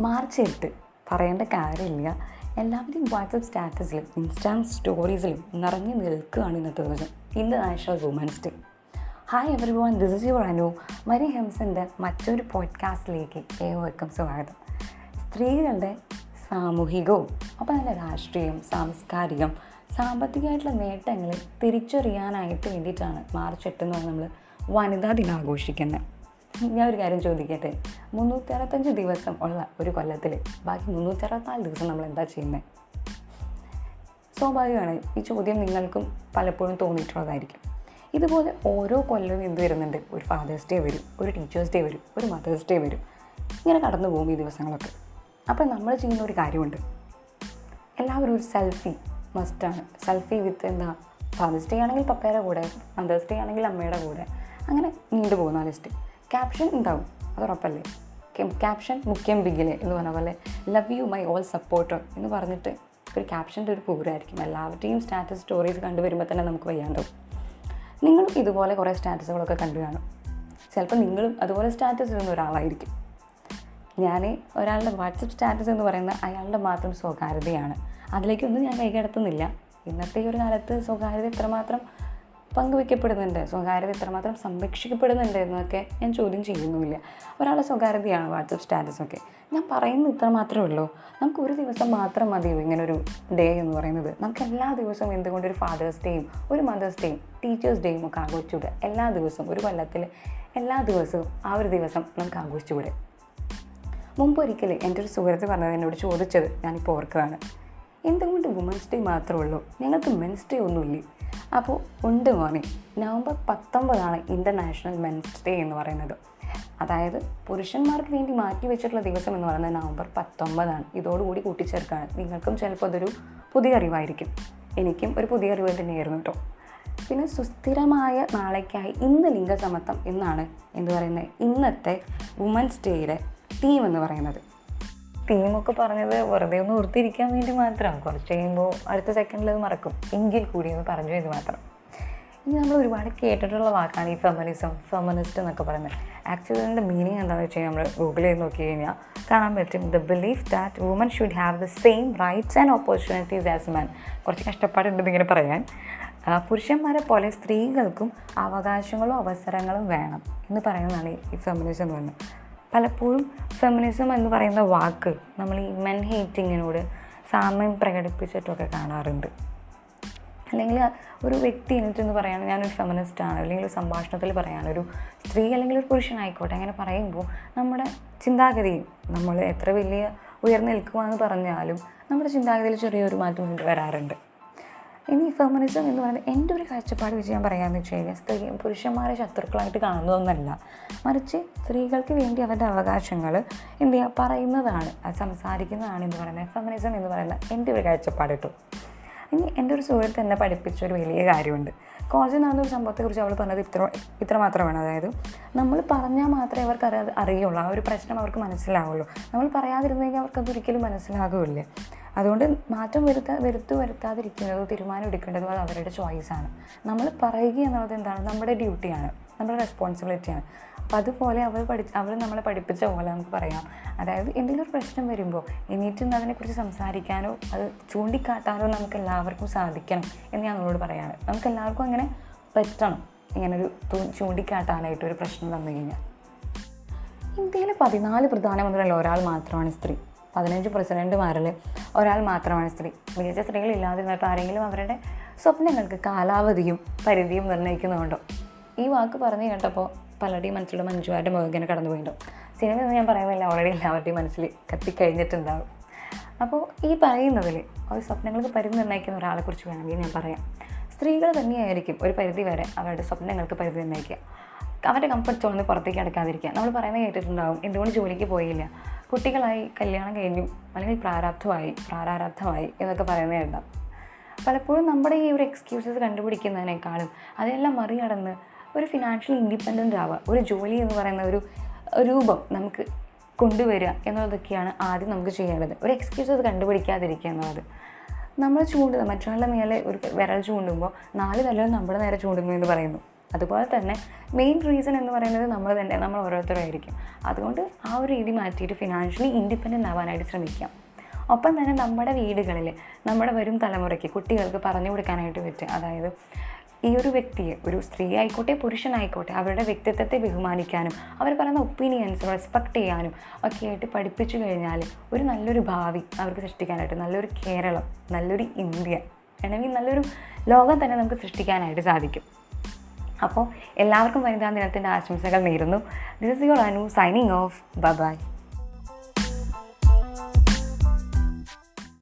March എട്ട് പറയേണ്ട കാര്യമില്ല. എല്ലാവരുടെയും വാട്സപ്പ് സ്റ്റാറ്റസിലും ഇൻസ്റ്റാം സ്റ്റോറീസിലും നിറഞ്ഞു നിൽക്കുകയാണ് ഇന്നത്തെ ദിവസം. International women's day. Hi everyone this is your Anu. മരി ഹെംസിന്റെ മറ്റൊരു പോഡ്കാസ്റ്റിലേക്ക് ഏവർക്കും സ്വാഗതം. സ്ത്രീകളുടെ സാമൂഹികവും അപ്പോൾ തന്നെ രാഷ്ട്രീയം സാംസ്കാരികം സാമ്പത്തികമായിട്ടുള്ള നേട്ടങ്ങൾ തിരിച്ചറിയാനായിട്ട് വേണ്ടിയിട്ടാണ് മാർച്ച് എട്ടെന്ന് പറഞ്ഞാൽ നമ്മൾ വനിതാ ദിനം ആഘോഷിക്കുന്നത് ഞാൻ ഒരു കാര്യം ചോദിക്കട്ടെ? മുന്നൂറ്റി അറുപത്തഞ്ച് ദിവസം ഉള്ള ഒരു കൊല്ലത്തിൽ ബാക്കി മുന്നൂറ്റി അറുപത്തിനാല് ദിവസം നമ്മൾ എന്താ ചെയ്യുന്നത് സ്വാഭാവികമാണ് ഈ ചോദ്യം നിങ്ങൾക്കും പലപ്പോഴും തോന്നിയിട്ടുള്ളതായിരിക്കും. ഇതുപോലെ ഓരോ കൊല്ലവും എന്ത് വരുന്നുണ്ട്? ഒരു ഫാദേഴ്സ് ഡേ വരും ഒരു ടീച്ചേഴ്സ് ഡേ വരും ഒരു മദേഴ്സ് ഡേ വരും. ഇങ്ങനെ കടന്നു പോകും ഈ ദിവസങ്ങളൊക്കെ. അപ്പോൾ നമ്മൾ ചെയ്യുന്ന ഒരു കാര്യമുണ്ട്. എല്ലാവരും ഒരു സെൽഫി മസ്റ്റാണ് സെൽഫി വിത്ത് എന്താ? ഫാദേഴ്സ് ഡേ ആണെങ്കിൽ പപ്പയുടെ കൂടെ മദേഴ്സ് ഡേ ആണെങ്കിൽ അമ്മയുടെ കൂടെ. അങ്ങനെ നീണ്ടു പോകുന്ന ലിസ്റ്റ് ക്യാപ്ഷൻ ഉണ്ടാവും. അത് ഉറപ്പല്ലേ ക്യാപ്ഷൻ മുഖ്യം ബിഗിലെ എന്ന് പറഞ്ഞ പോലെ love you my all supporter എന്ന് പറഞ്ഞിട്ട് ഒരു ക്യാപ്ഷന്റെ ഒരു പൂരമായിരിക്കും എല്ലാവരുടെയും സ്റ്റാറ്റസ് സ്റ്റോറീസ് കണ്ടുവരുമ്പോൾ തന്നെ നമുക്ക് വയ്യാണ്ടാവും. നിങ്ങളും ഇതുപോലെ കുറേ സ്റ്റാറ്റസുകളൊക്കെ കണ്ടു കാണും. ചിലപ്പോൾ നിങ്ങളും അതുപോലെ സ്റ്റാറ്റസ് ഇടുന്ന ഒരാളായിരിക്കും. ഞാൻ ഒരാളുടെ വാട്സപ്പ് സ്റ്റാറ്റസ് എന്ന് പറയുന്നത് അയാളുടെ മാത്രം സ്വകാര്യതയാണ്. അതിലേക്കൊന്നും ഞാൻ കൈകടത്തുന്നില്ല. ഇന്നത്തെ ഒരു കാലത്ത് സ്വകാര്യത എത്രമാത്രം പങ്കുവയ്ക്കപ്പെടുന്നുണ്ട്. സ്വകാര്യത എത്രമാത്രം സംരക്ഷിക്കപ്പെടുന്നുണ്ട് എന്നൊക്കെ ഞാൻ ചോദ്യം ചെയ്യുന്നുമില്ല. ഒരാളെ സ്വകാര്യതയാണ്? വാട്സപ്പ് സ്റ്റാറ്റസൊക്കെ ഞാൻ പറയുന്നത് ഇത്ര മാത്രമേ ഉള്ളൂ. നമുക്ക് ഒരു ദിവസം മാത്രം മതിയോ ഇങ്ങനൊരു ഡേ എന്ന് പറയുന്നത്? നമുക്ക് എല്ലാ ദിവസവും എന്തുകൊണ്ട് ഒരു ഫാദേഴ്സ് ഡേയും ഒരു മദേഴ്സ് ഡേയും ടീച്ചേഴ്സ് ഡേയും ഒക്കെ ആഘോഷിച്ചുകൂടെ? എല്ലാ ദിവസവും ഒരു കൊല്ലത്തിൽ എല്ലാ ദിവസവും ആ ഒരു ദിവസം നമുക്ക് ആഘോഷിച്ചുകൂടെ? മുമ്പ് ഒരിക്കൽ എന്റെ ഒരു സുഹൃത്ത് പറഞ്ഞത് എന്നോട് ചോദിച്ചത് ഞാനിപ്പോൾ ഓർക്കുകയാണ്. എന്തുകൊണ്ട് വുമൻസ് ഡേ മാത്രമേ ഉള്ളൂ? ഞങ്ങൾക്ക് മെൻസ് ഡേ ഒന്നുമില്ലേ? അപ്പോൾ ഉണ്ട് മോനെ നവംബർ പത്തൊമ്പതാണ് ഇന്റർനാഷണൽ മെൻസ് ഡേ എന്ന് പറയുന്നത്. അതായത് പുരുഷന്മാർക്ക് വേണ്ടി മാറ്റി വെച്ചിട്ടുള്ള ദിവസം എന്ന് പറയുന്നത് നവംബർ പത്തൊമ്പതാണ്. ഇതോടുകൂടി കൂട്ടിച്ചേർക്കുകയാണ് നിങ്ങൾക്കും ചിലപ്പോൾ അതൊരു പുതിയ അറിവായിരിക്കും. എനിക്കും ഒരു പുതിയ അറിവ് തന്നെയായിരുന്നു കേട്ടോ പിന്നെ സുസ്ഥിരമായ നാളേക്കായി ഇന്ന് ലിംഗസമത്വം എന്നാണ് എന്ത് പറയുന്നത്? ഇന്നത്തെ വുമൻസ് ഡേയുടെ തീം എന്ന് പറയുന്നത്. തീമൊക്കെ പറഞ്ഞത് വെറുതെ ഒന്ന് ഓർത്തിരിക്കാൻ വേണ്ടി മാത്രം. കുറച്ച് കഴിയുമ്പോൾ അടുത്ത സെക്കൻഡിൽ അത് മറക്കും. എങ്കിൽ കൂടി ഒന്ന് പറഞ്ഞു എന്ന് മാത്രം. ഇനി നമ്മൾ ഒരുപാട് കേട്ടിട്ടുള്ള വാക്കാണ് ഈ ഫെമനിസം ഫെമനിസ്റ്റ് എന്നൊക്കെ പറയുന്നത്. ആക്ച്വലി അതിന്റെ മീനിങ് എന്താണെന്ന് വെച്ച് കഴിഞ്ഞാൽ നമ്മൾ ഗൂഗിൾ ചെയ്ത് നോക്കി കഴിഞ്ഞാൽ കാണാൻ പറ്റും. The belief that woman should have the same rights and opportunities as man കുറച്ച് കഷ്ടപ്പാടുണ്ടെന്ന് ഇങ്ങനെ പറയാൻ. പുരുഷന്മാരെ പോലെ സ്ത്രീകൾക്കും അവകാശങ്ങളും അവസരങ്ങളും വേണം എന്ന് പറയുന്നതാണ് ഈ ഫെമിനിസം എന്ന് പറയുന്നത്. പലപ്പോഴും ഫെമിനിസം എന്ന് പറയുന്ന വാക്ക് നമ്മൾ ഈ മെൻ ഹേറ്റിങ്ങിനോട് സാമ്യം പ്രകടിപ്പിച്ചിട്ടൊക്കെ കാണാറുണ്ട്. അല്ലെങ്കിൽ ഒരു വ്യക്തി എന്നിട്ടെന്ന് പറയാണ് ഞാനൊരു ഫെമിനിസ്റ്റാണ് അല്ലെങ്കിൽ ഒരു സംഭാഷണത്തിൽ പറയാണ് ഒരു സ്ത്രീ അല്ലെങ്കിൽ ഒരു പുരുഷനായിക്കോട്ടെ. അങ്ങനെ പറയുമ്പോൾ നമ്മുടെ ചിന്താഗതിയും നമ്മൾ എത്ര വലിയ ഉയർന്നു നിൽക്കുക എന്ന് പറഞ്ഞാലും നമ്മുടെ ചിന്താഗതിയിൽ ചെറിയൊരു മാറ്റം വരാറുണ്ട്. ഇനി ഫെമിനിസം എന്ന് പറയുന്നത് എന്റെ ഒരു കാഴ്ചപ്പാട് വെച്ച് ഞാൻ പറയാമെന്ന് വെച്ച് കഴിഞ്ഞാൽ സ്ത്രീ പുരുഷന്മാരെ ശത്രുക്കളായിട്ട് കാണുന്നതൊന്നല്ല. മറിച്ച് സ്ത്രീകൾക്ക് വേണ്ടി അവരുടെ അവകാശങ്ങൾ എന്ത് ചെയ്യുക പറയുന്നതാണ് അത് സംസാരിക്കുന്നതാണ് എന്ന് പറയുന്നത്. ഫെമിനിസം എന്ന് പറയുന്ന എന്റെ ഒരു കാഴ്ചപ്പാട് കേട്ടോ. ഇനി എന്റെ ഒരു സുഹൃത്ത് എന്നെ പഠിപ്പിച്ച ഒരു വലിയ കാര്യമുണ്ട്. കോളേജിൽ നടന്ന ഒരു സംഭവത്തെക്കുറിച്ച് അവൾ പറഞ്ഞത് ഇത്ര ഇത്ര മാത്രമാണ്. അതായത് നമ്മൾ പറഞ്ഞാൽ മാത്രമേ അവർക്ക് അത് അറിയുള്ളൂ. ആ ഒരു പ്രശ്നം അവർക്ക് മനസ്സിലാവുള്ളൂ. നമ്മൾ പറയാതിരുന്നെങ്കിൽ കഴിഞ്ഞാൽ അവർക്ക് ഒരിക്കലും മനസ്സിലാകില്ല അതുകൊണ്ട് മാറ്റം വരുത്താ വരുത്തു വരുത്താതിരിക്കുന്നതോ തീരുമാനം എടുക്കേണ്ടതോ അത് അവരുടെ ചോയ്സാണ് നമ്മൾ പറയുക എന്നുള്ളത് എന്താണ്? നമ്മുടെ ഡ്യൂട്ടിയാണ് നമ്മുടെ റെസ്പോൺസിബിലിറ്റിയാണ് അപ്പോൾ അതുപോലെ അവർ പഠി അവർ നമ്മളെ പഠിപ്പിച്ച പോലെ നമുക്ക് പറയാം. അതായത് എന്തെങ്കിലും ഒരു പ്രശ്നം വരുമ്പോൾ എണീറ്റ് അതിനെക്കുറിച്ച് സംസാരിക്കാനോ അത് ചൂണ്ടിക്കാട്ടാനോ നമുക്ക് എല്ലാവർക്കും സാധിക്കണം എന്ന് ഞാൻ നമ്മളോട് പറയാണ്. നമുക്ക് എല്ലാവർക്കും അങ്ങനെ പറ്റണം. ഇങ്ങനൊരു ചൂണ്ടിക്കാട്ടാനായിട്ട് ഒരു പ്രശ്നം തന്നു കഴിഞ്ഞാൽ. ഇന്ത്യയിലെ പതിനാല് പ്രധാനമന്ത്രികളിൽ ഒരാൾ മാത്രമാണ് സ്ത്രീ. പതിനഞ്ച് പ്രസിഡന്റുമാരിൽ ഒരാൾ മാത്രമാണ് സ്ത്രീ. മികച്ച സ്ത്രീകൾ ഇല്ലാതിരുന്നിട്ട് ആരെങ്കിലും അവരുടെ സ്വപ്നങ്ങൾക്ക് കാലാവധിയും പരിധിയും നിർണയിക്കുന്നുണ്ടോ? ഈ വാക്ക് പറഞ്ഞു കേട്ടപ്പോൾ പലരുടെയും മനസ്സിലുള്ള മഞ്ജുവാരുടെ മുഖം ഇങ്ങനെ കടന്നു പോയിട്ടുണ്ടാവും സിനിമ എന്ന് ഞാൻ പറയുന്നില്ല. ഓൾറെഡി എല്ലാവരുടെയും മനസ്സിൽ കത്തിക്കഴിഞ്ഞിട്ടുണ്ടാവും. അപ്പോൾ ഈ പറയുന്നതിൽ ഒരു സ്വപ്നങ്ങൾക്ക് പരിധി നിർണയിക്കുന്ന ഒരാളെക്കുറിച്ച് വേണമെങ്കിൽ ഞാൻ പറയാം. സ്ത്രീകൾ തന്നെയായിരിക്കും ഒരു പരിധി വരെ അവരുടെ സ്വപ്നങ്ങൾക്ക് പരിധി നിർണയിക്കുക. അവരുടെ കംഫർട്ട് സോണിൽ പുറത്തേക്ക് അടക്കാതിരിക്കുക. നമ്മൾ പറയുന്നത് കേട്ടിട്ടുണ്ടാവും. എന്തുകൊണ്ട് ജോലിക്ക് പോയില്ല? കുട്ടികളായി കല്യാണം കഴിഞ്ഞു അല്ലെങ്കിൽ പ്രാരാബ്ധമായി പ്രാരാബ്ധമായി എന്നൊക്കെ പറയുന്നത് പലപ്പോഴും നമ്മുടെ ഈ ഒരു എക്സ്ക്യൂസസ് കണ്ടുപിടിക്കുന്നതിനേക്കാളും അതെല്ലാം മറികടന്ന് ഒരു ഫിനാൻഷ്യൽ ഇൻഡിപെൻഡന്റ് ആവുക ഒരു ജോലി എന്ന് പറയുന്ന ഒരു രൂപം നമുക്ക് കൊണ്ടുവരിക എന്നുള്ളതൊക്കെയാണ് ആദ്യം നമുക്ക് ചെയ്യേണ്ടത്. ഒരു എക്സ്ക്യൂസസ് കണ്ടുപിടിക്കാതിരിക്കുക എന്നുള്ളത്. നമ്മൾ ചൂണ്ടുന്നത് മറ്റൊരാളുടെ മേലെ ഒരു വിരൽ ചൂണ്ടുമ്പോൾ നാല് വിരലും നമ്മുടെ നേരെ ചൂണ്ടുന്നു എന്ന് പറയുന്നു. അതുപോലെ തന്നെ മെയിൻ റീസൺ എന്ന് പറയുന്നത് നമ്മൾ തന്നെ നമ്മൾ ഓരോരുത്തരായിരിക്കും. അതുകൊണ്ട് ആ ഒരു രീതി മാറ്റിയിട്ട് ഫിനാൻഷ്യലി ഇൻഡിപെൻഡന്റ് ആവാനായിട്ട് ശ്രമിക്കാം. ഒപ്പം തന്നെ നമ്മുടെ വീടുകളിൽ നമ്മുടെ വരും തലമുറയ്ക്ക് കുട്ടികൾക്ക് പറഞ്ഞു കൊടുക്കാനായിട്ട് പറ്റുക അതായത് ഈ ഒരു വ്യക്തിയെ ഒരു സ്ത്രീ ആയിക്കോട്ടെ പുരുഷനായിക്കോട്ടെ അവരുടെ വ്യക്തിത്വത്തെ ബഹുമാനിക്കാനും അവർ പറയുന്ന ഒപ്പീനിയൻസ് റെസ്പെക്റ്റ് ചെയ്യാനും ഒക്കെ ആയിട്ട് പഠിപ്പിച്ചു കഴിഞ്ഞാൽ ഒരു നല്ലൊരു ഭാവി അവർക്ക് സൃഷ്ടിക്കാനായിട്ട് നല്ലൊരു കേരളം നല്ലൊരു ഇന്ത്യ അല്ലെങ്കിൽ നല്ലൊരു ലോകം തന്നെ നമുക്ക് സൃഷ്ടിക്കാനായിട്ട് സാധിക്കും. അപ്പോൾ എല്ലാവർക്കും വനിതാ ദിനത്തിന്റെ ആശംസകൾ നേരുന്നു. This is your Anu signing off bye